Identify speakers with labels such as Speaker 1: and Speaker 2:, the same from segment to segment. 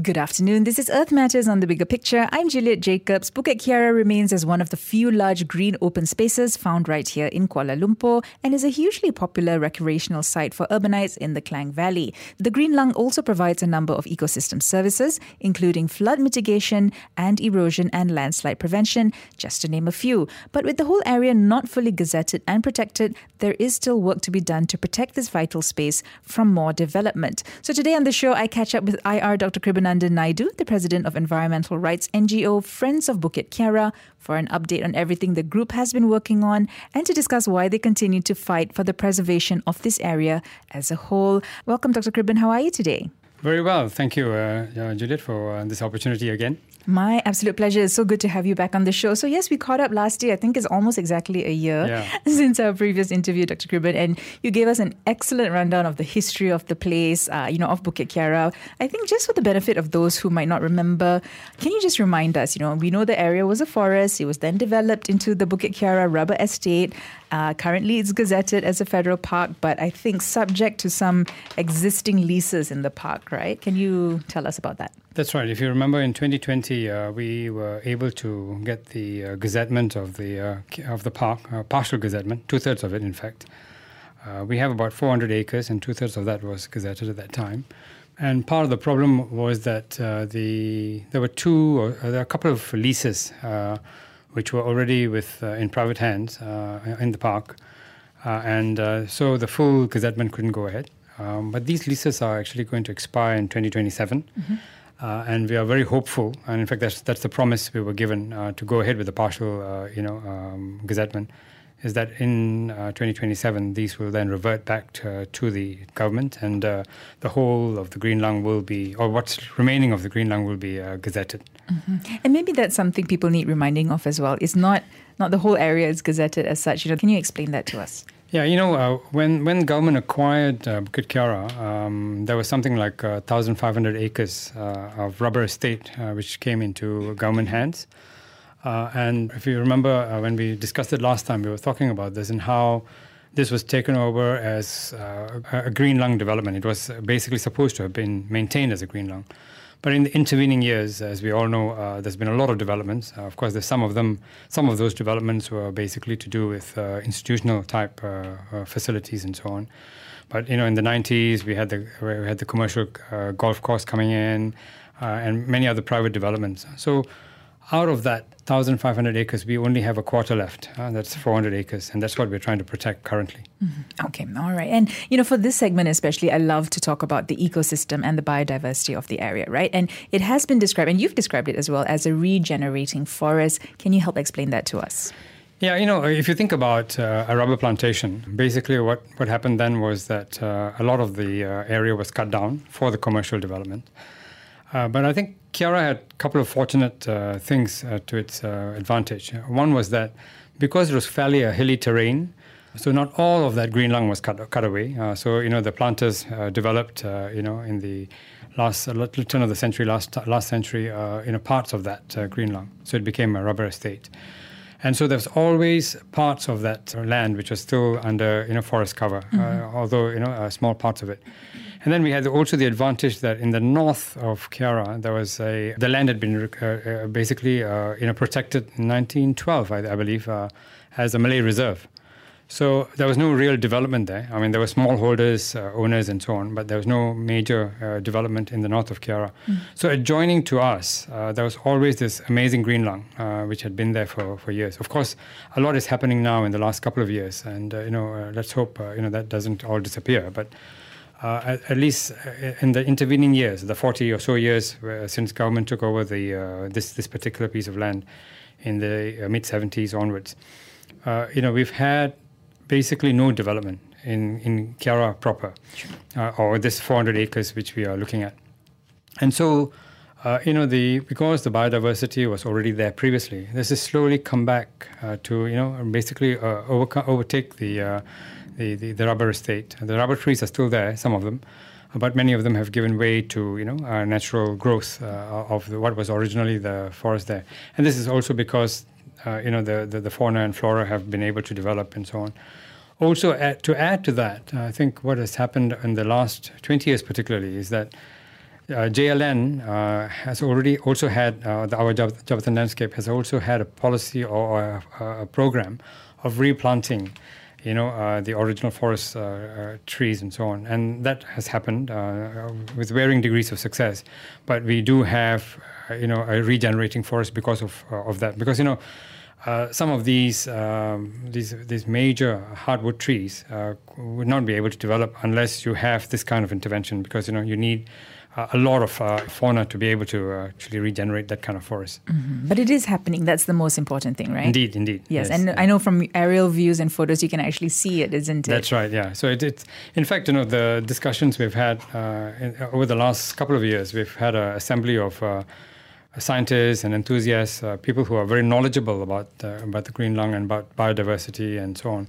Speaker 1: Good afternoon. This is Earth Matters on the Bigger Picture. I'm Juliet Jacobs. Bukit Kiara remains as one of the few large green open spaces found right here in Kuala Lumpur and is a hugely popular recreational site for urbanites in the Klang Valley. The Green Lung also provides a number of ecosystem services, including flood mitigation and erosion and landslide prevention, just to name a few. But with the whole area not fully gazetted and protected, there is still work to be done to protect this vital space from more development. So today on the show, I catch up with IR Dr. Kriban Nandan Naidu, the president of environmental rights NGO Friends of Bukit Kiara, for an update on everything the group has been working on and to discuss why they continue to fight for the preservation of this area as a whole. Welcome, Dr. Kriban. How are you today?
Speaker 2: Very well. Thank you, uh, uh, Judith, for uh, this opportunity again.
Speaker 1: My absolute pleasure. It's so good to have you back on the show. So, yes, we caught up last year. I think it's almost exactly a year
Speaker 2: Yeah.
Speaker 1: since our previous interview, Dr. Kriban, and you gave us an excellent rundown of the history of the place, uh, you know, of Bukit Kiara. I think just for the benefit of those who might not remember, can you just remind us, you know, we know the area was a forest. It was then developed into the Bukit Kiara rubber estate. Uh, currently, it's gazetted as a federal park, but I think subject to some existing leases in the park, right? Can you tell us about that?
Speaker 2: That's right. If you remember, in 2020, uh, we were able to get the uh, gazettement of the uh, of the park, uh, partial gazettement, two thirds of it, in fact. Uh, we have about 400 acres, and two thirds of that was gazetted at that time. And part of the problem was that uh, the there were two, or there are a couple of leases which were already with in private hands in the park, and so the full gazettement couldn't go ahead. Um, but these leases are actually going to expire in 2027. Uh, and we are very hopeful, and in fact, that's that's the promise we were given uh, to go ahead with the partial, uh, you know, um, gazettement. Is that in uh, 2027 these will then revert back to, to the government, and uh, the whole of the Green Lung will be, or what's remaining of the Green Lung will be uh, gazetted.
Speaker 1: And maybe that's something people need reminding of as well. It's not not the whole area is gazetted as such. You know, can you explain that to us?
Speaker 2: Yeah, you know, uh, when when government acquired uh, Bukit Kiara, um, there was something like uh, 1,500 acres uh, of rubber estate uh, which came into government hands. Uh, and if you remember when we discussed it last time, we were talking about this and how this was taken over as a green lung development. It was basically supposed to have been maintained as a green lung. But in the intervening years, as we all know, uh, there's been a lot of developments. Uh, of course, there's some of them. Some of those developments were basically to do with uh, institutional type uh, uh, facilities and so on. But you know, in the 90s, we had the we had the commercial uh, golf course coming in, and many other private developments. So, out of that 1,500 acres, we only have a quarter left. Uh, that's 400 acres, and that's what we're trying to protect currently.
Speaker 1: Okay, all right. And you know, for this segment especially, I love to talk about the ecosystem and the biodiversity of the area, right? And it has been described, and you've described it as well as a regenerating forest. Can you help explain that to us?
Speaker 2: Yeah, you know, if you think about uh, a rubber plantation, basically what, what happened then was that uh, a lot of the uh, area was cut down for the commercial development. Uh, but I think Kiara had a couple of fortunate uh, things uh, to its uh, advantage. One was that because it was fairly a hilly terrain, so not all of that green lung was cut, cut away. Uh, so, you know, the planters uh, developed, uh, you know, in the last turn of the century, last, last century, uh, you know, parts of that uh, green lung. So it became a rubber estate. And so there's always parts of that land which are still under you know forest cover, uh, although you know uh, small parts of it. And then we had also the advantage that in the north of Kiara there was a the land had been uh, uh, basically uh, you know protected in 1912, I, I believe, uh, as a Malay reserve. So there was no real development there. I mean, there were smallholders, uh, owners, and so on, but there was no major uh, development in the north of Kiara. So adjoining to us, uh, there was always this amazing green lung, uh, which had been there for, for years. Of course, a lot is happening now in the last couple of years, and uh, you know, uh, let's hope uh, you know that doesn't all disappear. But at, at least uh, in the intervening years, the 40 or so years uh, since government took over the uh, this this particular piece of land in the uh, mid 70s onwards, uh, you know, we've had basically no development in in Kiara proper, uh, or this 400 acres which we are looking at, and so. Uh, you know the because the biodiversity was already there previously. This has slowly come back uh, to you know basically uh, overtake the, uh, the the the rubber estate. The rubber trees are still there, some of them, but many of them have given way to you know uh, natural growth uh, of the, what was originally the forest there. And this is also because uh, you know the, the, the fauna and flora have been able to develop and so on. Also, to add to that, I think what has happened in the last 20 years, particularly, is that uh, JLN uh, has already also had uh, the, our Jabatan landscape has also had a policy or, a, a program of replanting you know, uh, the original forest uh, uh, trees and so on. And that has happened with varying degrees of success. But we do have, you know, a regenerating forest because of, of that. Because, you know, uh, some of these um, these these major hardwood trees uh, would not be able to develop unless you have this kind of intervention because you know you need uh, a lot of uh, fauna to be able to uh, actually regenerate that kind of forest.
Speaker 1: Mm-hmm. But it is happening. That's the most important thing, right?
Speaker 2: Indeed, indeed.
Speaker 1: Yes, yes. and I know from aerial views and photos you can actually see it, isn't it?
Speaker 2: That's right. Yeah. So it, it's in fact, you know, the discussions we've had uh, in, over the last couple of years, we've had an assembly of uh, scientists and enthusiasts, uh, people who are very knowledgeable about about the green lung and about biodiversity and so on.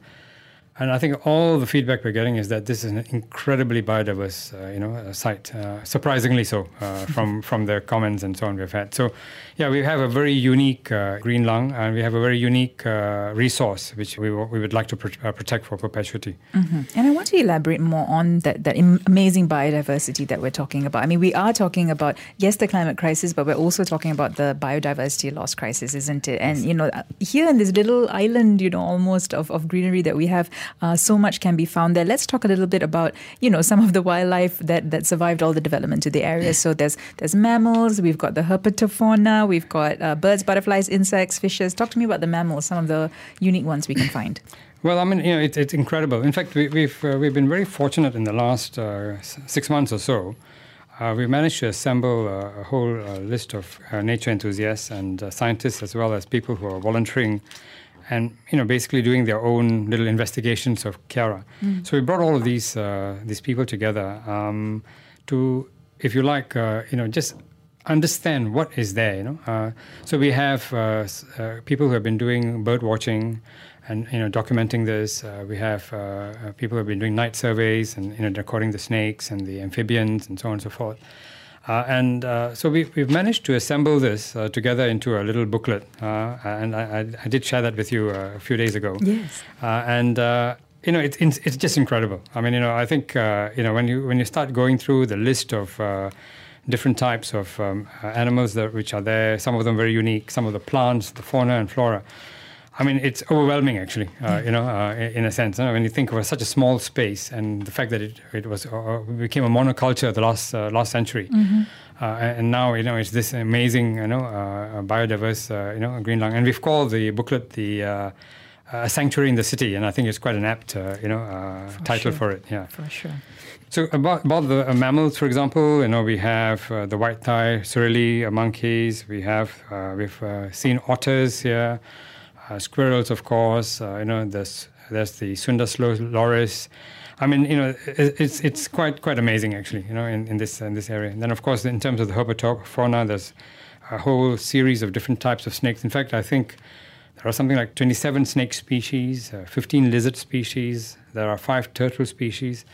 Speaker 2: And I think all the feedback we're getting is that this is an incredibly biodiverse, uh, you know, site. Uh, surprisingly so, uh, from from the comments and so on we've had. So, yeah, we have a very unique uh, green lung, and we have a very unique uh, resource which we, w- we would like to pr- uh, protect for perpetuity.
Speaker 1: Mm-hmm. And I want to elaborate more on that that amazing biodiversity that we're talking about. I mean, we are talking about yes, the climate crisis, but we're also talking about the biodiversity loss crisis, isn't it? And you know, here in this little island, you know, almost of, of greenery that we have uh, so much can be found there. Let's talk a little bit about you know some of the wildlife that, that survived all the development to the area. So there's there's mammals. We've got the herpetofauna. We've got uh, birds, butterflies, insects, fishes. Talk to me about the mammals. Some of the unique ones we can find.
Speaker 2: Well, I mean, you know, it, it's incredible. In fact, we, have we've, uh, we've been very fortunate in the last uh, six months or so. Uh, we managed to assemble a, whole uh, list of uh, nature enthusiasts and uh, scientists, as well as people who are volunteering and you know basically doing their own little investigations of Kiara. Mm. So we brought all of these uh, these people together um, to, if you like, uh, you know, just understand what is there. You know, uh, so we have uh, uh, people who have been doing bird watching. And you know, documenting this, uh, we have people who have been doing night surveys and you know, recording the snakes and the amphibians and so on and so forth. Uh, and uh, so we, we've managed to assemble this uh, together into a little booklet. Uh, and I, I, did share that with you uh, a few days ago.
Speaker 1: Yes.
Speaker 2: Uh, and you know, it's it's just incredible. I mean, you know, I think you know when you when you start going through the list of different types of um, animals that which are there, some of them very unique, some of the plants, the fauna and flora. I mean, it's overwhelming, actually. Uh, you know, uh, in a sense, you know, when you think of such a small space and the fact that it, it was uh, became a monoculture the last uh, last century, mm-hmm. Uh, and now you know it's this amazing, you know, uh, biodiverse, you know, green lung, and we've called the booklet the. a sanctuary in the city, and I think it's quite an apt, you know, for title
Speaker 1: sure.
Speaker 2: for it. Yeah,
Speaker 1: for sure.
Speaker 2: So about, about the mammals, for example, you know, we have the white thigh surili monkeys. We have we've seen otters here uh, squirrels, of course. Uh, you know, there's there's the Sundas loris. I mean, you know, it, it's it's quite quite amazing actually. You know, in, in this in this area. And then, of course, in terms of the herpetofauna, there's a whole series of different types of snakes. In fact, I think there are something like 27 snake species, uh, 15 lizard species. There are five turtle species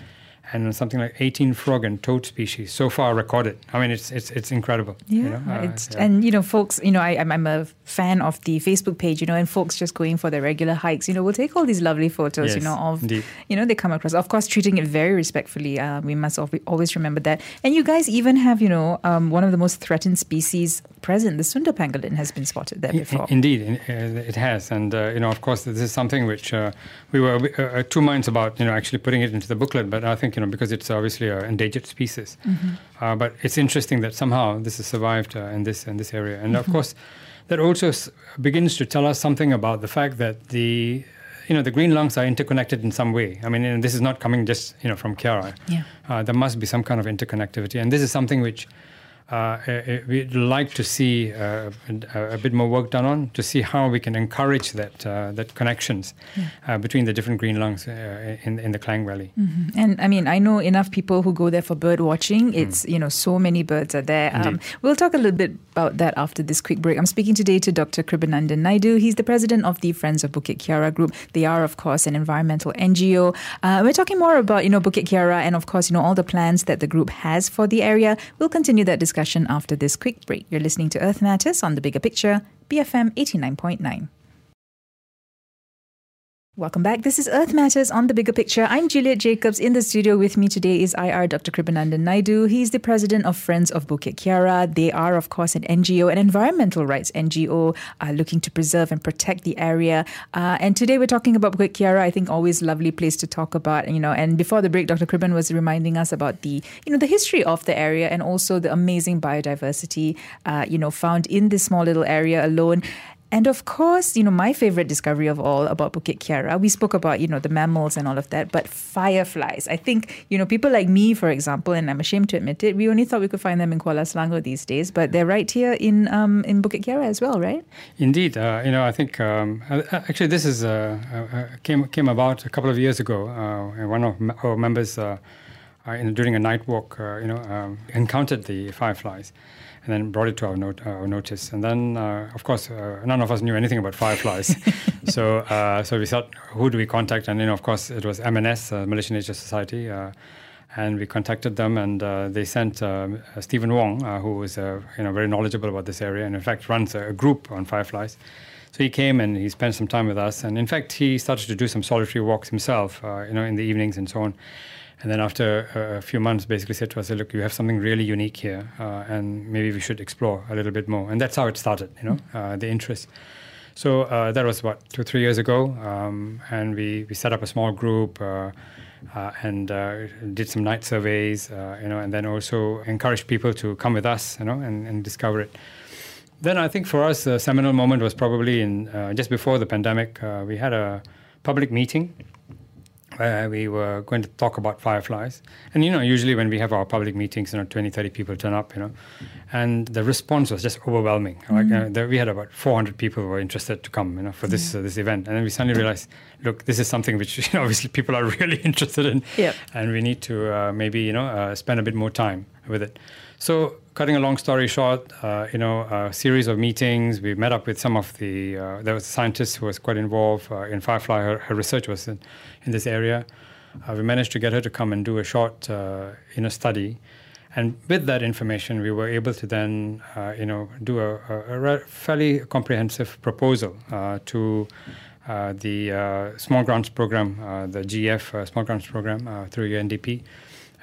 Speaker 2: and something like 18 frog and toad species so far recorded. I mean, it's it's it's incredible.
Speaker 1: Yeah, you know? uh, it's, yeah. and you know, folks, you know, I, I'm, I'm a fan of the Facebook page, you know, and folks just going for their regular hikes, you know, will take all these lovely photos,
Speaker 2: yes,
Speaker 1: you know, of
Speaker 2: indeed.
Speaker 1: you know they come across. Of course, treating it very respectfully. Uh, we must always remember that. And you guys even have, you know, um, one of the most threatened species present. The Sunda pangolin has been spotted there before.
Speaker 2: Indeed, uh, it has, and uh, you know, of course, this is something which uh, we were uh, two minds about, you know, actually putting it into the booklet. But I think you know because it's obviously an endangered species, mm-hmm. Uh, but it's interesting that somehow this has survived uh, in this in this area, and mm-hmm. of course, that also s- begins to tell us something about the fact that the you know the green lungs are interconnected in some way. I mean, this is not coming just you know from Kiara.
Speaker 1: Yeah.
Speaker 2: Uh, there must be some kind of interconnectivity, and this is something which uh, we'd like to see uh, a, a, bit more work done on to see how we can encourage that uh, that connections yeah. Uh, between the different green lungs uh, in in the Klang Valley.
Speaker 1: Mm-hmm. And I mean, I know enough people who go there for bird watching. Mm. It's mm. you know so many birds are there. Um, we'll talk a little bit about that after this quick break. I'm speaking today to Dr. Kribanandan Naidu. He's the president of the Friends of Bukit Kiara Group. They are, of course, an environmental NGO. Uh, we're talking more about you know Bukit Kiara and of course you know all the plans that the group has for the area. We'll continue that discussion after this quick break. You're listening to Earth Matters on the Bigger Picture BFM 89.9. Welcome back. This is Earth Matters on the Bigger Picture. I'm Juliet Jacobs. In the studio with me today is IR Dr. Kribanandan Naidu. He's the president of Friends of Bukit Kiara. They are, of course, an NGO, an environmental rights NGO, uh, looking to preserve and protect the area. Uh, and today we're talking about Bukit Kiara. I think always lovely place to talk about. You know, and before the break, Dr. Kriban was reminding us about the, you know, the history of the area and also the amazing biodiversity, uh, you know, found in this small little area alone. And of course, you know, my favorite discovery of all about Bukit Kiara, we spoke about, you know, the mammals and all of that, but fireflies. I think, you know, people like me, for example, and I'm ashamed to admit it, we only thought we could find them in Kuala Selangor these days, but they're right here in um, in Bukit Kiara as well, right?
Speaker 2: Indeed. Uh, you know, I think um, actually this is uh, uh, came came about a couple of years ago. Uh, one of our members uh, during a night walk, you know, um, encountered the fireflies and then brought it to our, not- our notice. And then, uh, of course, uh, none of us knew anything about fireflies. so, uh, so we thought, who do we contact? And, you know, of course, it was MNS, uh, Malaysian Nature Society. Uh, and we contacted them, and uh, they sent Stephen Wong, who was you know, very knowledgeable about this area, and in fact runs a, a group on fireflies. So he came and he spent some time with us, and in fact, he started to do some solitary walks himself, you know, in the evenings and so on. And then after a few months, basically said to us, "Look, you have something really unique here, uh, and maybe we should explore a little bit more." And that's how it started, you know, mm. uh, the interest. So uh, that was what two, three years ago, um, and we we set up a small group. Uh, uh, and uh, did some night surveys, you know, and then also encouraged people to come with us, you know, and, and discover it. Then I think for us, the seminal moment was probably in just before the pandemic. we had a public meeting uh, we were going to talk about fireflies. And, you know, usually when we have our public meetings, you know, 20, 30 people turn up, you know, and the response was just overwhelming. Mm-hmm. Like, uh, there, we had about 400 people who were interested to come, you know, for this uh, this event. And then we suddenly realized, look, this is something which, you know, obviously people are really interested in.
Speaker 1: Yep.
Speaker 2: And we need to uh, maybe, you know, uh, spend a bit more time with it. So, cutting a long story short, uh, you know, a series of meetings. We met up with some of the uh, there was a scientist who was quite involved uh, in Firefly. Her, her, research was in, in this area. Uh, we managed to get her to come and do a short, uh, you know, study. And with that information, we were able to then, uh, you know, do a, a, a fairly comprehensive proposal to the Small Grants Program, the GEF Small Grants Program through UNDP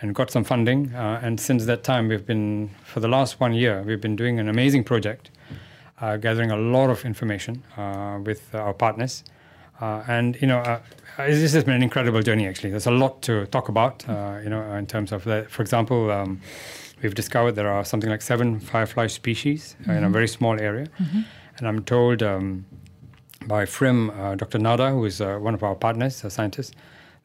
Speaker 2: and got some funding. Uh, and since that time, we've been, for the last one year, we've been doing an amazing project, uh, gathering a lot of information uh, with our partners. Uh, and, you know, uh, this has been an incredible journey, actually. There's a lot to talk about, uh, you know, in terms of that. For example, um, we've discovered there are something like seven firefly species mm-hmm. in a mm-hmm. very small area. Mm-hmm. And I'm told um, by FRIM, Dr. Nada, who is one of our partners, a scientist,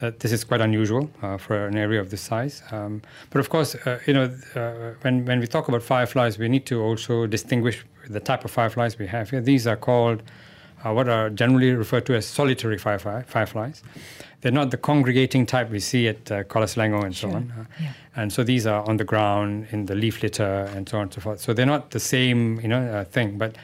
Speaker 2: uh, this is quite unusual uh, for an area of this size. Um, but of course, uh, you know, uh, when, when we talk about fireflies, we need to also distinguish the type of fireflies we have here. These are called uh, what are generally referred to as solitary firefly, fireflies. They're not the congregating type we see at uh, Kuala Selangor and sure. so on. Yeah. And so these are on the ground, in the leaf litter, and so on and so forth. So they're not the same, you know, thing. But,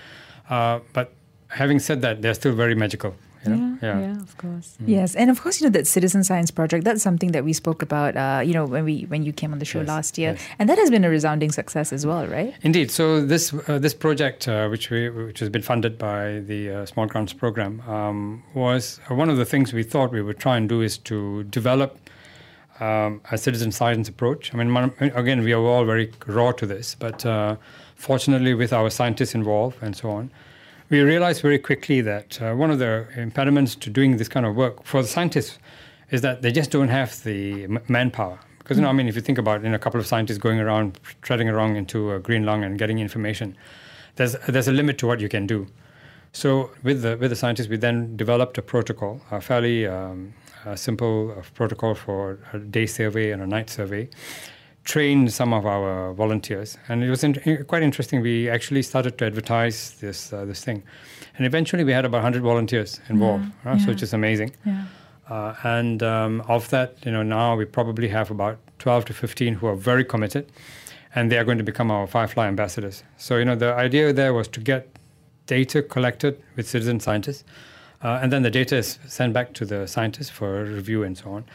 Speaker 2: but having said that, they're still very magical.
Speaker 1: You know? yeah, yeah, yeah, of course. Mm. Yes, and of course, you know that citizen science project. That's something that we spoke about. Uh, you know, when we when you came on the show yes, last year, yes. and that has been a resounding success as well, right?
Speaker 2: Indeed. So this uh, this project, uh, which we which has been funded by the uh, Small Grants Program, um, was uh, one of the things we thought we would try and do is to develop. Um, a citizen science approach. I mean, again, we are all very raw to this, but uh, fortunately, with our scientists involved and so on, we realized very quickly that uh, one of the impediments to doing this kind of work for the scientists is that they just don't have the m- manpower. Because, you know, I mean, if you think about in a couple of scientists going around, treading around into a green lung and getting information, there's, there's a limit to what you can do. So with the, with the scientists, we then developed a protocol, a fairly um, a simple uh, protocol for a day survey and a night survey, trained some of our volunteers, and it was in, quite interesting. We actually started to advertise this uh, this thing, and eventually we had about 100 volunteers involved, yeah, right? yeah. so which is amazing. Yeah. Uh, and um, of that, you know, now we probably have about 12 to 15 who are very committed, and they are going to become our Firefly ambassadors. So, you know, the idea there was to get data collected with citizen scientists Uh, and then the data is sent back to the scientists for review and so on.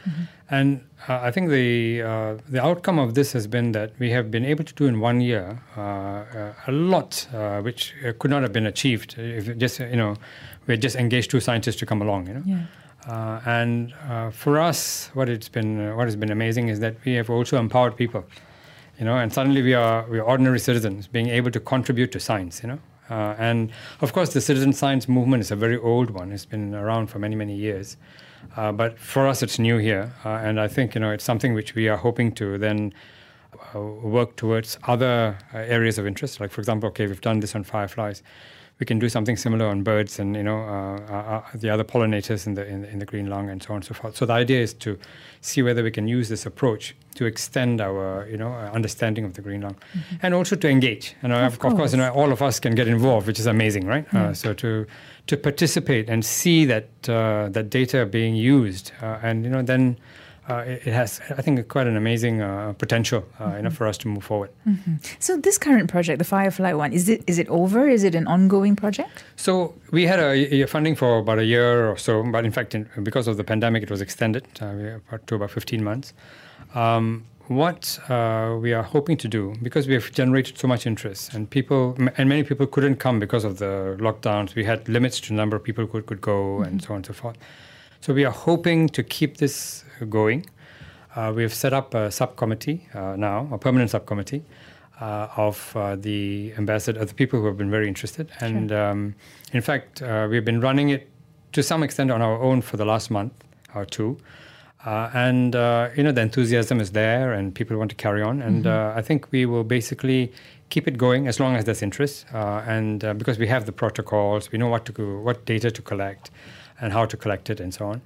Speaker 2: And uh, I think the uh, the outcome of this has been that we have been able to do in one year uh, uh, a lot, uh, which could not have been achieved if just you know we had just engaged two scientists to come along. You know.
Speaker 1: Yeah.
Speaker 2: Uh, and uh, for us, what it's been, uh, what has been amazing is that we have also empowered people, you know, and suddenly we are we are ordinary citizens being able to contribute to science, you know. Uh, and of course, the citizen science movement is a very old one. It's been around for many many years, uh, but for us, it's new here, uh, and I think you know it's something which we are hoping to then uh, work towards other uh, areas of interest. Like for example, okay, we've done this on fireflies we can do something similar on birds and you know uh, uh, uh, the other pollinators in the, in the in the green lung and so on and so forth. So the idea is to see whether we can use this approach to extend our you know uh, understanding of the green lung, and also to engage. And of, of course, you know all of us can get involved, which is amazing, right? Uh, so to to participate and see that uh, that data being used, uh, and you know then. Uh, it, it has, I think, quite an amazing uh, potential, uh, you know, for us to move forward.
Speaker 1: So this current project, the Firefly one, is it is it over? Is it an ongoing project?
Speaker 2: So we had a, a funding for about a year or so, but in fact, in, because of the pandemic, it was extended uh, to about 15 months. Um, what uh, we are hoping to do, because we have generated so much interest, and people m- and many people couldn't come because of the lockdowns. We had limits to the number of people who could, could go, and so on and so forth. So we are hoping to keep this going. Uh, we have set up a subcommittee uh, now, a permanent subcommittee uh, of uh, the ambassador, of the people who have been very interested. And um, in fact, uh, we've been running it to some extent on our own for the last month or two. Uh, and uh, you know the enthusiasm is there, and people want to carry on. And uh, I think we will basically keep it going as long as there's interest, uh, and uh, because we have the protocols, we know what to go, what data to collect, and how to collect it, and so on.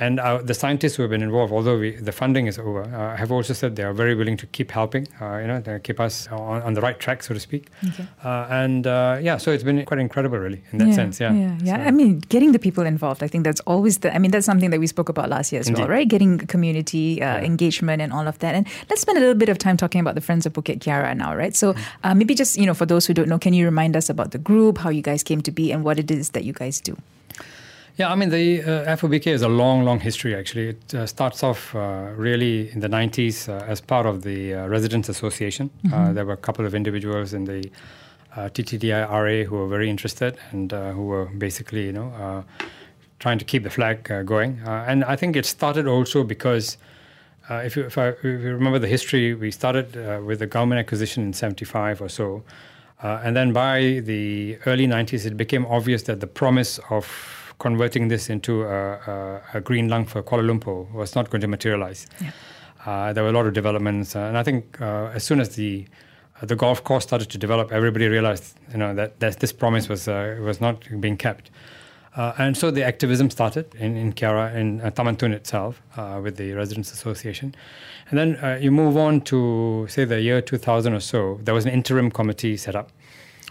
Speaker 2: And uh, the scientists who have been involved, although we, the funding is over, uh, have also said they are very willing to keep helping, uh, you know, keep us on, on the right track, so to speak.
Speaker 1: Okay.
Speaker 2: Uh, and uh, yeah, so it's been quite incredible, really, in that sense. Yeah,
Speaker 1: yeah, yeah.
Speaker 2: So-
Speaker 1: I mean, getting the people involved. I think that's always the. I mean, that's something that we spoke about last year as well, right? Getting community uh,
Speaker 2: Yeah.
Speaker 1: engagement and all of that. And let's spend a little bit of time talking about the Friends of Bukit Kiara now, right? So
Speaker 2: Mm.
Speaker 1: uh, maybe just you know, for those who don't know, can you remind us about the group, how you guys came to be, and what it is that you guys do?
Speaker 2: Yeah, I mean, the uh, FOBK is a long, long history, actually. It uh, starts off uh, really in the 90s uh, as part of the uh, Residents Association. Uh, there were a couple of individuals in the uh, TTDI-RA who were very interested and uh, who were basically, you know, uh, trying to keep the flag uh, going. Uh, and I think it started also because uh, if, you, if, I, if you remember the history, we started uh, with the government acquisition in 75 or so. Uh, and then by the early 90s, it became obvious that the promise of converting this into a, a, a green lung for Kuala Lumpur was not going to materialize. Uh, there were a lot of developments, uh, and I think uh, as soon as the uh, the golf course started to develop, everybody realized, you know, that, that this promise was uh, was not being kept. Uh, and so the activism started in, in Kiara, in uh, Taman Tun itself, uh, with the Residents Association. And then uh, you move on to, say, the year 2000 or so, there was an interim committee set up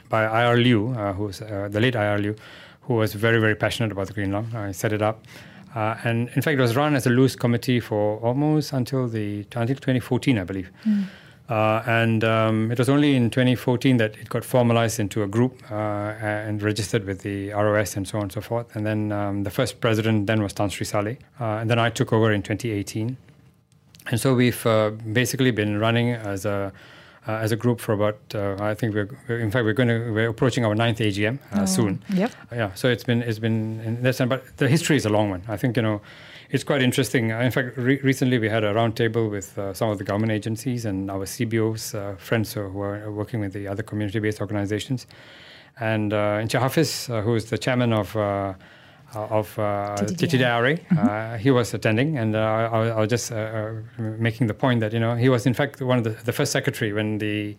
Speaker 2: by I.R. Liu, uh, who's uh, the late I.R. Liu, who was very, very passionate about the Green Lung. I set it up. Uh, and in fact, it was run as a loose committee for almost until the until 2014, I believe. Uh, and um, it was only in 2014 that it got formalized into a group uh, and registered with the ROS and so on and so forth. And then um, the first president then was Tan Sri Saleh. Uh, and then I took over in 2018. And so we've uh, basically been running as a uh, as a group for about uh, I think we're, we're in fact we're going to we're approaching our ninth AGM uh, soon.
Speaker 1: Yep.
Speaker 2: Yeah, so it's been it's been in sense, but the history is a long one. I think you know it's quite interesting. Uh, In fact, re- recently we had a roundtable with uh, some of the government agencies and our CBOs, uh, friends who are working with the other community-based organizations, and uh, Encik Hafiz, uh, who is the chairman of. Uh, of uh,
Speaker 1: TTDI.
Speaker 2: TTDI, uh, he was attending, and uh, I, I was just uh, uh, making the point that you know he was in fact one of the, the first secretary when the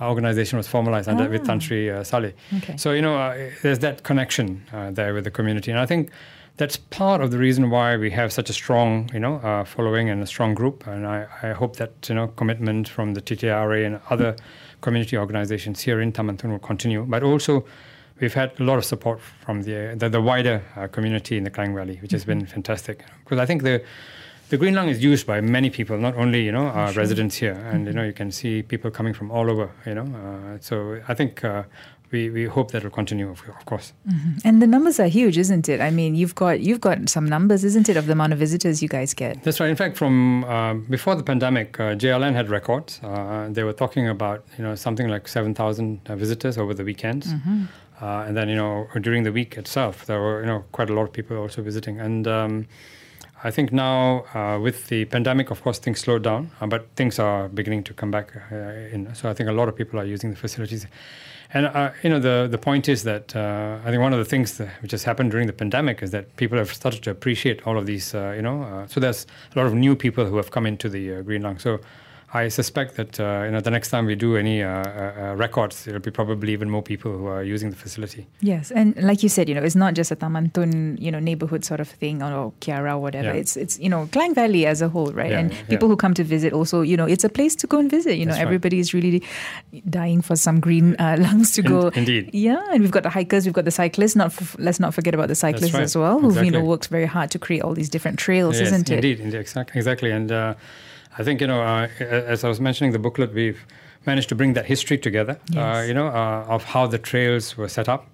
Speaker 2: organization was formalized under with Tan Sri uh, Saleh.
Speaker 1: Okay.
Speaker 2: So you know, uh, there's that connection uh, there with the community, and I think that's part of the reason why we have such a strong, you know, uh, following and a strong group. And I, I hope that you know commitment from the TTRA and other community organizations here in Taman Tun will continue. But also, we've had a lot of support from the the, the wider uh, community in the Klang Valley, which has been fantastic. Because I think the the green lung is used by many people, not only you know uh, residents here, and you know you can see people coming from all over. You know, uh, so I think uh, we, we hope that will continue, of, of course.
Speaker 1: And the numbers are huge, isn't it? I mean, you've got you've got some numbers, isn't it, of the amount of visitors you guys get?
Speaker 2: That's right. In fact, from uh, before the pandemic, uh, JLN had records. Uh, they were talking about you know something like seven thousand uh, visitors over the weekends, uh, and then you know during the week itself, there were you know quite a lot of people also visiting. And um, I think now uh, with the pandemic, of course, things slowed down, uh, but things are beginning to come back uh, in. So I think a lot of people are using the facilities. And uh, you know the the point is that uh, I think one of the things that, which has happened during the pandemic is that people have started to appreciate all of these. You know, so there's a lot of new people who have come into the Green Lung. So I suspect that uh, you know the next time we do any uh, uh, uh, records, there'll be probably even more people who are using the facility.
Speaker 1: Yes, and like you said, you know, it's not just a Taman Tun, you know, neighborhood sort of thing or, Kiara or whatever.
Speaker 2: Yeah.
Speaker 1: It's it's you know Klang Valley as a whole, right?
Speaker 2: Yeah,
Speaker 1: and
Speaker 2: yeah,
Speaker 1: people who come to visit also, you know, it's a place to go and visit. You know,
Speaker 2: That's right.
Speaker 1: everybody is really dying for some green uh, lungs to
Speaker 2: In-
Speaker 1: go.
Speaker 2: indeed.
Speaker 1: Yeah, and we've got the hikers, we've got the cyclists. Not f- let's not forget about the cyclists
Speaker 2: right.
Speaker 1: as well, who've you know
Speaker 2: Exactly.
Speaker 1: worked very hard to create all these different trails,
Speaker 2: Yes,
Speaker 1: isn't it?
Speaker 2: Indeed, indeed, exactly, exactly. And uh, I think you know, uh, as I was mentioning the booklet, we've managed to bring that history together. Uh,
Speaker 1: Yes.
Speaker 2: you know, uh, of how the trails were set up.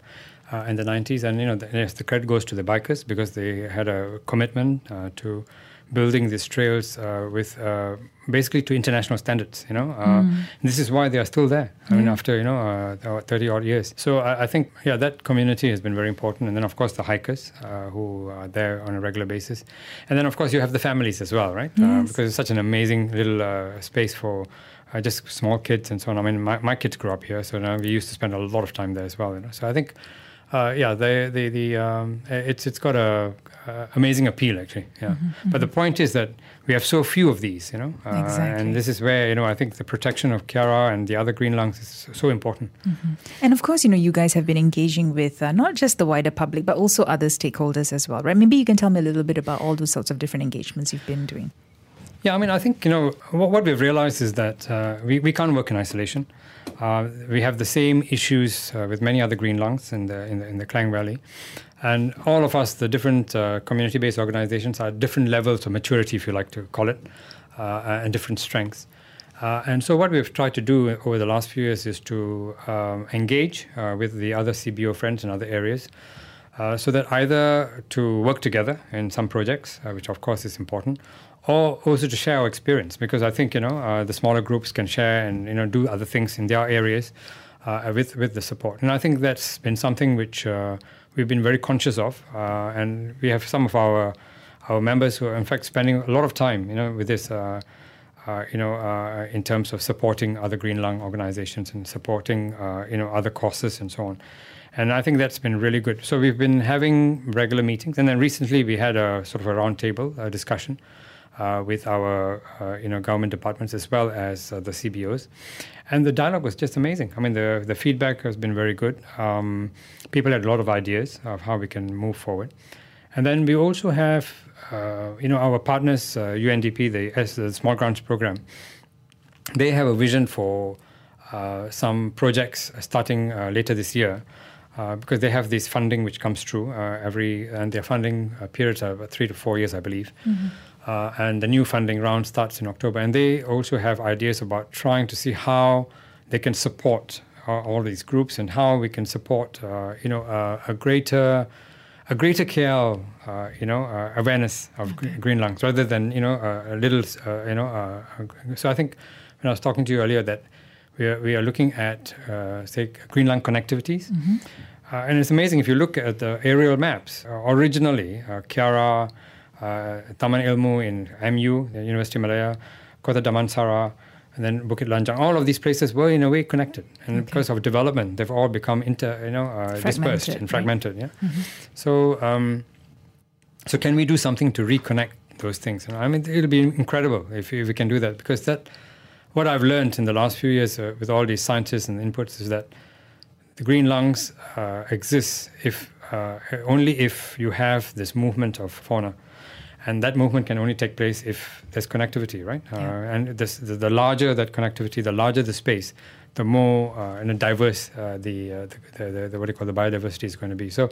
Speaker 2: Uh, in the 90s, and you know, the, yes, the credit goes to the bikers because they had a commitment uh, to building these trails uh, with uh, basically to international standards. You know, uh, this is why they are still there. I mean,
Speaker 1: Yeah.
Speaker 2: after you know, uh, 30 odd years. So I, I think, yeah, that community has been very important, and then of course the hikers uh, who are there on a regular basis, and then of course you have the families as well, right? Uh,
Speaker 1: Yes.
Speaker 2: because it's such an amazing little uh, space for. Uh, just small kids and so on. I mean, my, my kids grew up here, so now we used to spend a lot of time there as well. You know, so I think, uh, yeah, the the the um, it's it's got a uh, amazing appeal actually. Yeah, but the point is that we have so few of these, you know, uh,
Speaker 1: Exactly.
Speaker 2: and this is where you know I think the protection of Kiara and the other green lungs is so important.
Speaker 1: And of course, you know, you guys have been engaging with uh, not just the wider public, but also other stakeholders as well, right? Maybe you can tell me a little bit about all those sorts of different engagements you've been doing.
Speaker 2: Yeah, I mean, I think you know what, what we've realized is that uh, we we can't work in isolation. Uh, we have the same issues uh, with many other green lungs in the in the, in the Klang Valley, and all of us, the different uh, community-based organizations, are different levels of maturity, if you like to call it, uh, and different strengths. Uh, and so, what we've tried to do over the last few years is to um, engage uh, with the other CBO friends in other areas, so that either to work together in some projects, which of course is important, or also to share our experience. Because I think you know uh, the smaller groups can share and you know do other things in their areas uh, with with the support. And I think that's been something which uh, we've been very conscious of, uh, and we have some of our our members who are in fact spending a lot of time you know with this. Uh, uh, you know, in terms of supporting other green lung organizations and supporting, you know, other causes and so on. And I think that's been really good. So we've been having regular meetings, and then recently we had a sort of a roundtable discussion uh, with our, uh, you know, government departments as well as uh, the CBOs, and the dialogue was just amazing. I mean, the the feedback has been very good. Um, people had a lot of ideas of how we can move forward, and then we also have, uh, you know, our partners, uh, UNDP, the, as the Small Grants Program. They have a vision for uh, some projects starting uh, later this year. Uh, because they have this funding which comes through uh, every, and their funding uh, periods are three to four years, I believe. Uh, and the new funding round starts in October. And they also have ideas about trying to see how they can support uh, all these groups and how we can support, uh, you know, uh, a greater, a greater KL, uh, you know, uh, awareness of gr- green lungs rather than you know uh, a little, uh, you know. Uh, so I think when I was talking to you earlier that we are, we are looking at uh, say green lung connectivities. Uh, and it's amazing if you look at the aerial maps. Uh, originally, uh, Kiara, Taman Ilmu in MU, the University of Malaya, Kota Damansara, and then Bukit Lanjan. All of these places were in a way connected, and because of development, they've all become inter, you know, uh, dispersed
Speaker 1: Fragmented,
Speaker 2: and
Speaker 1: right?
Speaker 2: fragmented. Yeah. So, um, so can we do something to reconnect those things? And I mean, it'll be incredible if, if we can do that because that, what I've learned in the last few years uh, with all these scientists and inputs is that the green lungs uh, exist if uh, only if you have this movement of fauna, and that movement can only take place if there's connectivity, right? Uh, and this, the, the larger that connectivity, the larger the space, the more uh, know, diverse uh, the, uh, the, the, the what do you call the biodiversity is going to be. So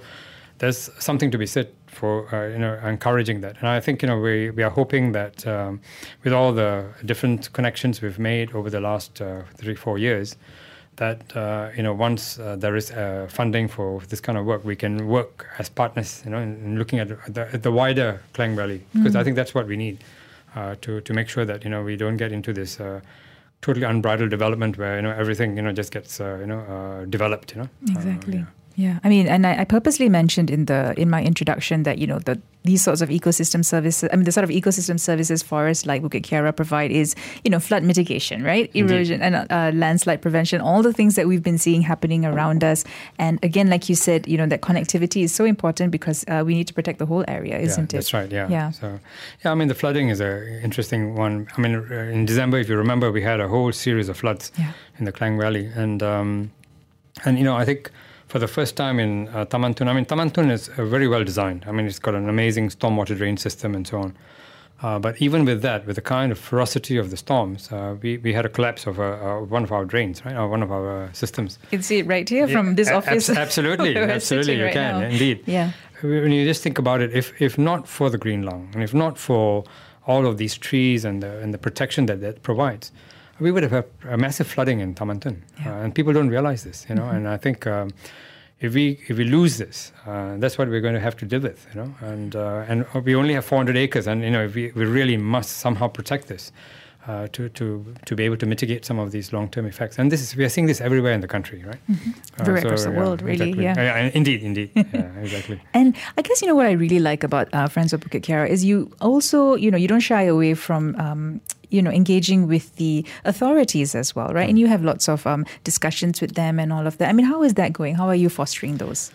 Speaker 2: there's something to be said for uh, you know encouraging that, and I think you know we we are hoping that um, with all the different connections we've made over the last uh, three four years that uh, you know once uh, there is uh, funding for this kind of work, we can work as partners, you know, in, in looking at the, at the wider Klang Valley because I think that's what we need uh, to to make sure that you know we don't get into this uh, totally unbridled development where you know everything you know just gets uh, you know uh, developed, you know. Uh,
Speaker 1: Exactly.
Speaker 2: yeah.
Speaker 1: Yeah, I mean, and I, I purposely mentioned in the in my introduction that you know the these sorts of ecosystem services. I mean, the sort of ecosystem services forests like Bukit Kiara provide is you know flood mitigation, right? Erosion and uh, landslide prevention. All the things that we've been seeing happening around us. And again, like you said, you know that connectivity is so important because uh, we need to protect the whole area, isn't
Speaker 2: yeah,
Speaker 1: it?
Speaker 2: That's right. Yeah.
Speaker 1: Yeah.
Speaker 2: So, yeah, I mean, the flooding is an interesting one. I mean, uh, in December, if you remember, we had a whole series of floods
Speaker 1: Yeah.
Speaker 2: in the Klang Valley, and um, and you know, I think for the first time in uh, Taman Tun, I mean, Taman Tun is uh, very well designed. I mean, it's got an amazing stormwater drain system and so on. Uh, but even with that, with the kind of ferocity of the storms, uh, we, we had a collapse of uh, uh, one of our drains, right, or one of our uh, systems.
Speaker 1: You can see it right here from this
Speaker 2: Yeah,
Speaker 1: office.
Speaker 2: abs- absolutely, absolutely, you
Speaker 1: right
Speaker 2: can,
Speaker 1: now.
Speaker 2: indeed.
Speaker 1: Yeah.
Speaker 2: When you just think about it, if if not for the green lung, and if not for all of these trees and the and the protection that that provides, we would have had a massive flooding in Taman Tun,
Speaker 1: Yeah.
Speaker 2: uh, and people don't realize this, you know. And I think um, if we if we lose this, uh, that's what we're going to have to deal with, you know. And uh, and we only have 400 acres, and you know, if we, we really must somehow protect this. Uh, to, to, to be able to mitigate some of these long-term effects, and this is we are seeing this everywhere in the country, right? Uh,
Speaker 1: Everywhere across the world, really,
Speaker 2: exactly.
Speaker 1: yeah.
Speaker 2: indeed, indeed, yeah, exactly.
Speaker 1: And I guess you know what I really like about uh, Friends of Bukit Kiara is you also you know you don't shy away from um, you know engaging with the authorities as well, right? And you have lots of um, discussions with them and all of that. I mean, how is that going? How are you fostering those?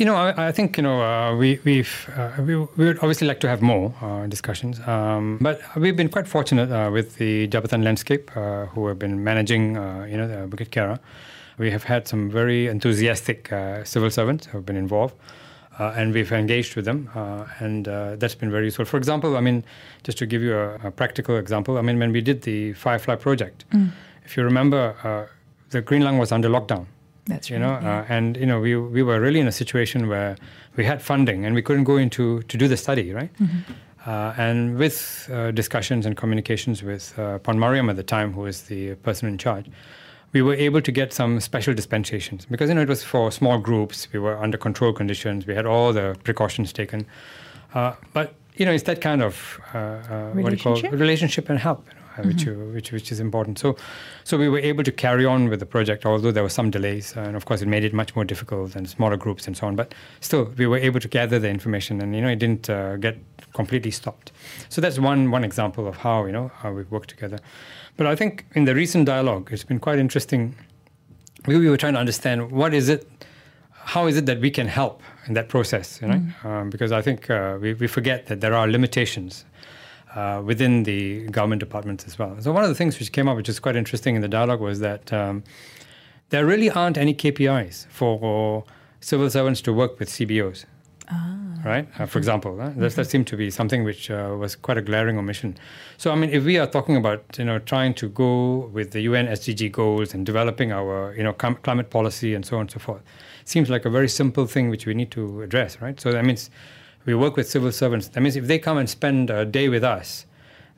Speaker 2: You know, I, I think you know uh, we we've uh, we, we would obviously like to have more uh, discussions, um, but we've been quite fortunate uh, with the Jabatan Landscape, uh, who have been managing uh, you know the Bukit Kiara. We have had some very enthusiastic uh, civil servants who have been involved, uh, and we've engaged with them, uh, and uh, that's been very useful. For example, I mean, just to give you a, a practical example, I mean, when we did the Firefly project, if you remember, uh, the Green Lung was under lockdown
Speaker 1: That's
Speaker 2: you
Speaker 1: right,
Speaker 2: know
Speaker 1: yeah.
Speaker 2: uh, and you know we we were really in a situation where we had funding and we couldn't go into to do the study right
Speaker 1: Mm-hmm.
Speaker 2: uh, and with uh, discussions and communications with uh, Puan Mariam at the time who was the person in charge we were able to get some special dispensations because you know it was for small groups we were under control conditions we had all the precautions taken uh, but you know it's that kind of uh, uh, what do you call
Speaker 1: Relationship?
Speaker 2: relationship and help you know, uh, which, which which is important. So, so we were able to carry on with the project, although there were some delays, and of course it made it much more difficult and smaller groups and so on. But still, we were able to gather the information, and you know it didn't uh, get completely stopped. So that's one one example of how you know how we work together. But I think in the recent dialogue, it's been quite interesting. We, we were trying to understand what is it, how is it that we can help in that process, you know? Um, because I think uh, we, we forget that there are limitations uh, within the government departments as well. So one of the things which came up, which is quite interesting in the dialogue, was that um, there really aren't any KPIs for civil servants to work with CBOs. Right, uh, for example, uh, that, that seemed to be something which uh, was quite a glaring omission. So, I mean, if we are talking about you know trying to go with the UN SDG goals and developing our you know clim- climate policy and so on and so forth, seems like a very simple thing which we need to address, right? So that means we work with civil servants. That means if they come and spend a day with us,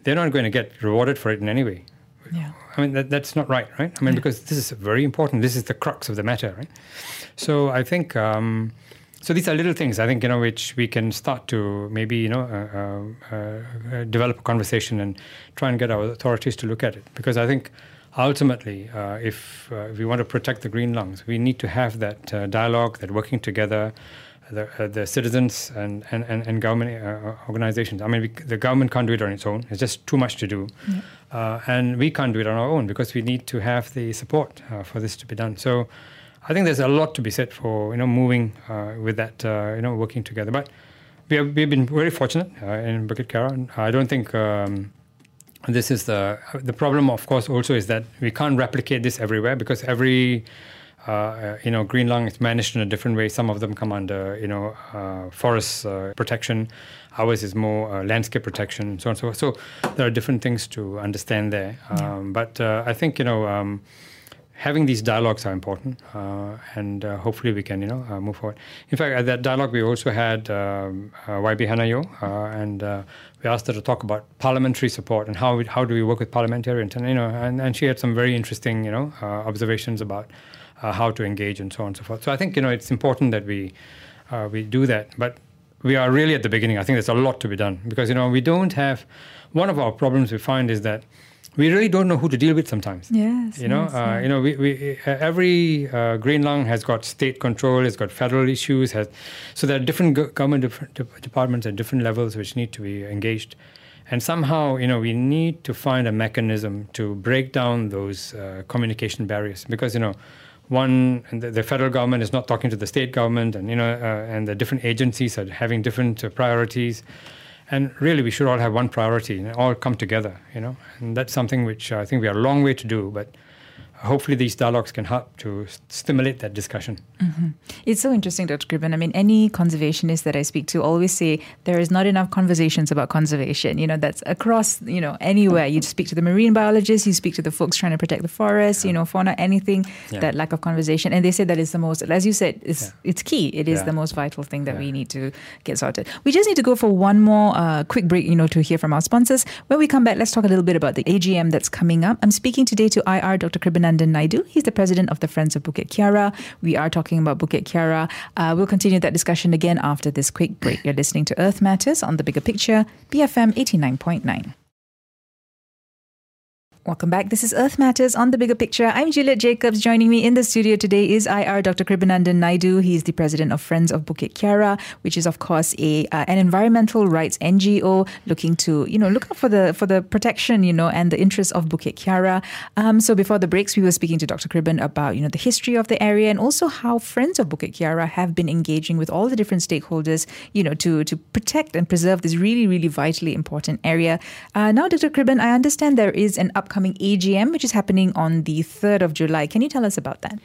Speaker 2: they're not going to get rewarded for it in any way.
Speaker 1: Yeah.
Speaker 2: I mean, that, that's not right, right? I mean, because this is very important. This is the crux of the matter, right? So I think, um, so these are little things, I think, you know, which we can start to maybe, you know, uh, uh, uh, develop a conversation and try and get our authorities to look at it. Because I think ultimately, uh, if, uh, if we want to protect the green lungs, we need to have that uh, dialogue, that working together, the, uh, the citizens and, and, and, and government uh, organizations. I mean, we, the government can't do it on its own. It's just too much to do. Uh, and we can't do it on our own because we need to have the support uh, for this to be done. So I think there's a lot to be said for, you know, moving uh, with that, uh, you know, working together. But we have, we've been very fortunate uh, in Bukit Kiara. I don't think um, this is the, the problem, of course, also is that we can't replicate this everywhere because every uh, you know, green lung is managed in a different way. Some of them come under, you know, uh, forest uh, protection. Ours is more uh, landscape protection, and so on and so forth. So there are different things to understand there. Um, But uh, I think, you know, um, having these dialogues are important, uh, and uh, hopefully we can, you know, uh, move forward. In fact, at that dialogue, we also had um, uh, YB Hannah Yeoh, uh, and uh, we asked her to talk about parliamentary support and how we, how do we work with parliamentarians, and you know, and, and she had some very interesting, you know, observations about how to engage and so on and so forth. So I think you know it's important that we we do that, but we are really at the beginning. I think there's a lot to be done because you know we don't have. One of our problems we find is that we really don't know who to deal with sometimes.
Speaker 1: Yes,
Speaker 2: you know,
Speaker 1: yes,
Speaker 2: uh,
Speaker 1: yeah.
Speaker 2: you know, we, we uh, every uh, green lung has got state control, has got federal issues, has so there are different go- government different de- departments at different levels which need to be engaged, and somehow you know we need to find a mechanism to break down those uh, communication barriers because you know. One, the, the federal government is not talking to the state government, and you know, uh, and the different agencies are having different uh, priorities. And really we should all have one priority and all come together you know. And that's something which i think we are a long way to do but hopefully these dialogues can help to stimulate that discussion.
Speaker 1: Mm-hmm. It's so interesting, Dr. Kriban. I mean, any conservationist that I speak to always say there is not enough conversations about conservation. You know, that's across, you know, anywhere. You speak to the marine biologists, you speak to the folks trying to protect the forest, you know, fauna, anything,
Speaker 2: Yeah.
Speaker 1: that lack of conversation. And they say that is the most, as you said, it's,
Speaker 2: Yeah.
Speaker 1: it's key. It is
Speaker 2: Yeah.
Speaker 1: the most vital thing that we need to get sorted. We just need to go for one more uh, quick break, you know, to hear from our sponsors. When we come back, let's talk a little bit about the AGM that's coming up. I'm speaking today to IR Dr. Kribanandan Naidu. He's the president of the Friends of Bukit Kiara. We are talking about Bukit Kiara. Uh, we'll continue that discussion again after this quick break. You're listening to Earth Matters on the Bigger Picture, BFM 89.9. Welcome back. This is Earth Matters on the Bigger Picture. I'm Juliet Jacobs. Joining me in the studio today is IR Dr. Kribanandan Naidu. He's the president of Friends of Bukit Kiara, which is of course a uh, an environmental rights NGO looking to you know look out for the for the protection you know and the interests of Bukit Kiara. Um, so before the breaks, we were speaking to Dr. Kriban about you know the history of the area and also how Friends of Bukit Kiara have been engaging with all the different stakeholders you know to to protect and preserve this really really vitally important area. Uh, now, Dr. Kriban, I understand there is an upcoming AGM which is happening on the 3rd of July. Can you tell us about that?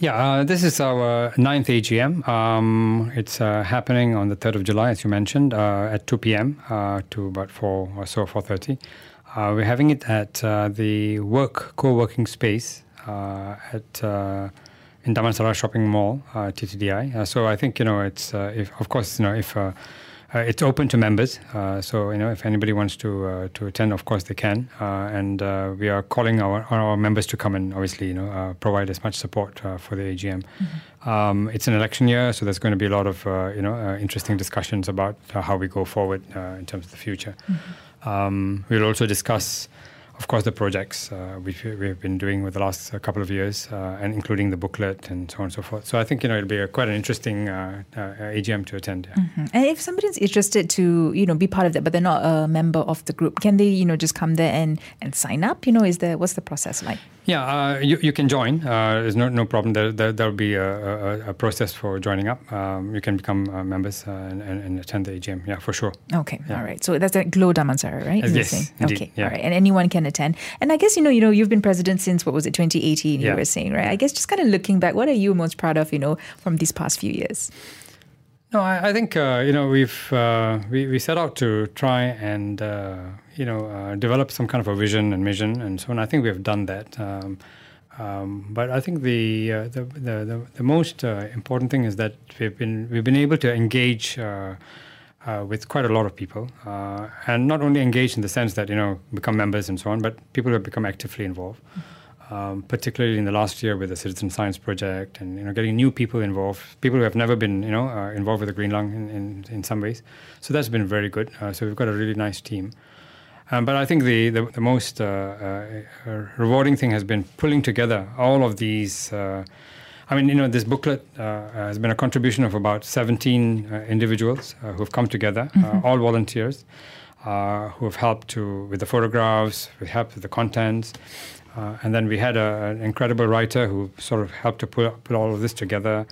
Speaker 2: Yeah, uh, this is our ninth AGM. Um, it's uh, happening on the 3rd of July, as you mentioned, uh, at 2 p.m. Uh, to about 4 or so, 4.30. Uh, we're having it at uh, the work co-working space at in Damansara Shopping Mall, TTDI. So I think you know it's if of course you know if uh, it's open to members. Uh, so you know if anybody wants to uh, to attend, of course they can. Uh, and uh, we are calling our our members to come and obviously you know uh, provide as much support uh, for the AGM. Um, it's an election year, so there's going to be a lot of uh, you know uh, interesting discussions about uh, how we go forward uh, in terms of the future. Um, we'll also discuss, of course, the projects uh, which we've been doing with the last uh, couple of years, uh, and including the booklet and so on and so forth. So I think you know it'll be a, quite an interesting uh, uh, AGM to attend. yeah.
Speaker 1: Mhm. And if somebody's interested to, you know, be part of that, but they're not a member of the group, can they, you know, just come there and, and sign up? You know, is there what's the process like?
Speaker 2: Yeah, uh, you, you can join. Uh, there's no no problem. There there there'll be a, a, a process for joining up. Um, you can become uh, members uh, and, and, and attend the AGM. Yeah, for sure.
Speaker 1: Okay,
Speaker 2: Yeah.
Speaker 1: all right. So that's at Glow Damansara, right?
Speaker 2: Yes, indeed,
Speaker 1: Okay,
Speaker 2: yeah.
Speaker 1: all right. And anyone can And I guess you know, you know, you've been president since what was it, 2018? You were saying, right? I guess just kind of looking back, what are you most proud of, you know, from these past few years?
Speaker 2: No, I, I think uh, you know we've uh, we, we set out to try and uh, you know uh, develop some kind of a vision and mission and so on. I think we have done that. Um, um, but I think the, uh, the, the the the most uh, important thing is that we've been we've been able to engage. Uh, with quite a lot of people, uh, and not only engage in the sense that you know become members and so on, but people who have become actively involved. Um, particularly in the last year with the Citizen Science Project, and you know, getting new people involved, people who have never been, you know, uh, involved with the Green Lung in, in, in some ways. So that's been very good. Uh, so we've got a really nice team. Um, but I think the the, the most uh, uh, rewarding thing has been pulling together all of these. Uh, I mean, you know, this booklet uh, has been a contribution of about 17 uh, individuals uh, who have come together, uh, all volunteers, uh, who have helped to with the photographs, with helped with the contents, uh, and then we had a, an incredible writer who sort of helped to put put all of this together.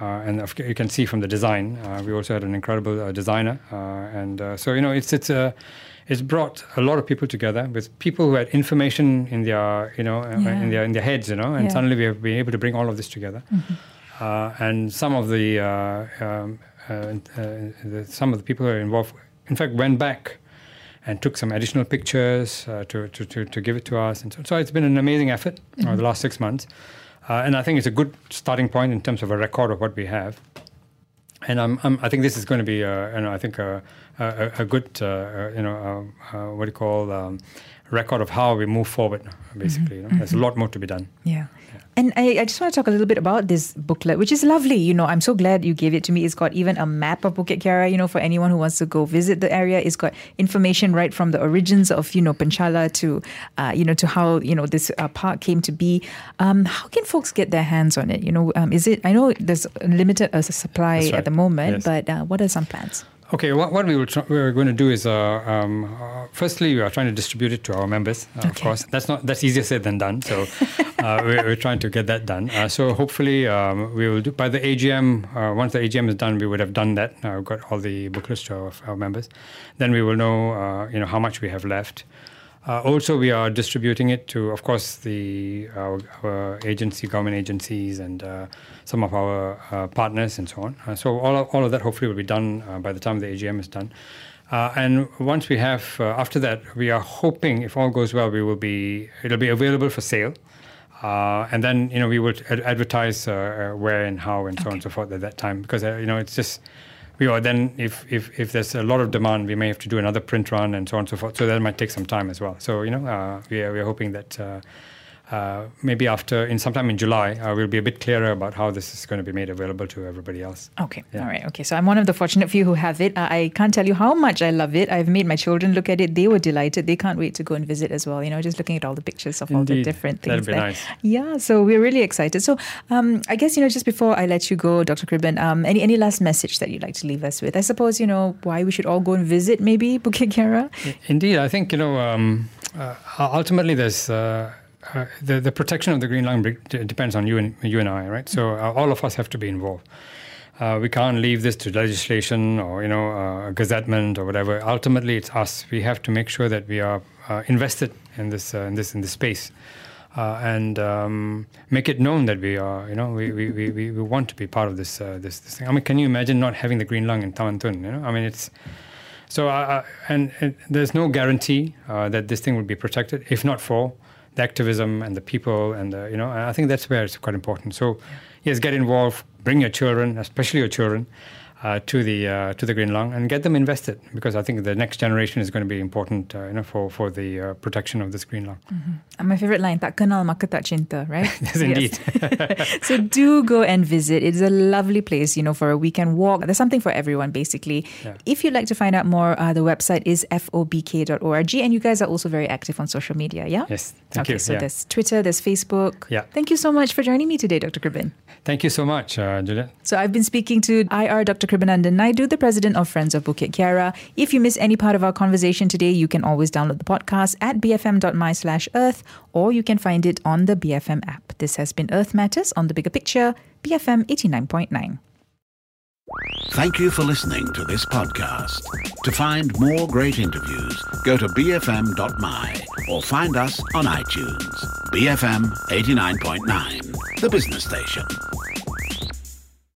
Speaker 2: Uh, and you can see from the design, uh, we also had an incredible uh, designer, uh, and uh, so you know, it's it's a it's brought a lot of people together with people who had information in their you know uh,
Speaker 1: Yeah.
Speaker 2: in their in their heads, you know, and
Speaker 1: Yeah.
Speaker 2: suddenly we have been able to bring all of this together. Uh, and some of the, uh, um, uh, uh, the some of the people who are involved, in fact, went back and took some additional pictures uh, to, to, to, to give it to us. And so, so it's been an amazing effort over the last six months. Uh, and I think it's a good starting point in terms of a record of what we have. And I'm, I'm, i think this is going to be, uh, you know, I think a, a, a good, uh, uh, you know, uh, what do you call, um, record of how we move forward. Basically, you know? there's a lot more to be done.
Speaker 1: Yeah. And I, I, just want to talk a little bit about this booklet, which is lovely. You know, I'm so glad you gave it to me. It's got even a map of Bukit Kiara, you know, for anyone who wants to go visit the area. It's got information right from the origins of, you know, Penchala to, uh, you know, to how, you know, this uh, park came to be. Um, how can folks get their hands on it? You know, um, is it, I know there's limited uh, supply right. at the moment, yes. but uh, what are some plans?
Speaker 2: Okay, what, what we, will try, we going to do is, uh, um, uh, firstly, we are trying to distribute it to our members. Uh, okay. Of course, that's not that's easier said than done. So uh, we're, we're, trying to get that done. Uh, so hopefully, um, we will do by the AGM. Uh, once the AGM is done, we would have done that. we've got all the booklets to our, our, members. Then we will know, you know, how much we have left. Uh, also, we are distributing it to, of course, the our, our agency, government agencies, and uh, some of our uh, partners, and so on. Uh, so all of, all of that hopefully will be done uh, by the time the AGM is done. Uh, and once we have, after that, we are hoping, if all goes well, we will be it'll be available for sale. and then you know we will ad- advertise where and how and so okay. on and so forth at that time because you know it's just we are then if, if if there's a lot of demand, we may have to do another print run and so on and so forth. So that might take some time as well. So you know, uh, we are we are hoping that. Uh, uh, maybe after in sometime in July, uh, we'll be a bit clearer about how this is going to be made available to everybody else.
Speaker 1: Okay, yeah. all right, okay. So I'm one of the fortunate few who have it. Uh, I can't tell you how much I love it. I've made my children look at it; they were delighted. They can't wait to go and visit as well. You know, just looking at all the pictures of Indeed. all the different things.
Speaker 2: That'd be
Speaker 1: there.
Speaker 2: nice.
Speaker 1: Yeah, so we're really excited. So um, I guess you know, just before I let you go, Dr. Kriban, um, any any last message that you'd like to leave us with? I suppose you know why we should all go and visit maybe Bukit Kiara.
Speaker 2: Indeed, I think you know um, uh, ultimately there's uh, the the protection of the green lung depends on you and you and I, right? So uh, all of us have to be involved. Uh, we can't leave this to legislation or you know uh, gazettement or whatever. Ultimately, it's us. We have to make sure that we are uh, invested in this uh, in this in this space. and um, make it known that we are, you know, we, we, we, we want to be part of this, this this thing. I mean, can you imagine not having the green lung in Taman Tun? You know, I mean, it's so. and, and, there's no guarantee that this thing will be protected, if not for the activism and the people and the, you know I think that's where it's quite important. So yes, get involved, bring your children, especially your children, uh, to the uh, to the green lung and get them invested because I think the next generation is going to be important uh, you know for for the uh, protection of this green lung.
Speaker 1: Mm-hmm. And my favorite line tak kenal maka tak cinta right
Speaker 2: yes indeed
Speaker 1: so do go and visit it's a lovely place you know for a weekend walk there's something for everyone basically yeah. if you'd like to find out more uh, the website is fobk.org and you guys are also very active on social media yeah
Speaker 2: yes thank
Speaker 1: okay,
Speaker 2: you
Speaker 1: so
Speaker 2: yeah.
Speaker 1: there's Twitter there's Facebook
Speaker 2: yeah
Speaker 1: thank you so much for joining me today Dr. Kriban
Speaker 2: thank you so much uh, Juliet
Speaker 1: so I've been speaking to IR Dr. Kribanandan Naidu, the president of Friends of Bukit Kiara. If you miss any part of our conversation today, you can always download the podcast at bfm.my slash earth, or you can find it on the BFM app. This has been Earth Matters on the Bigger Picture, BFM 89.9.
Speaker 3: Thank you for listening to this podcast. To find more great interviews, go to bfm.my or find us on iTunes. BFM 89.9, the business station.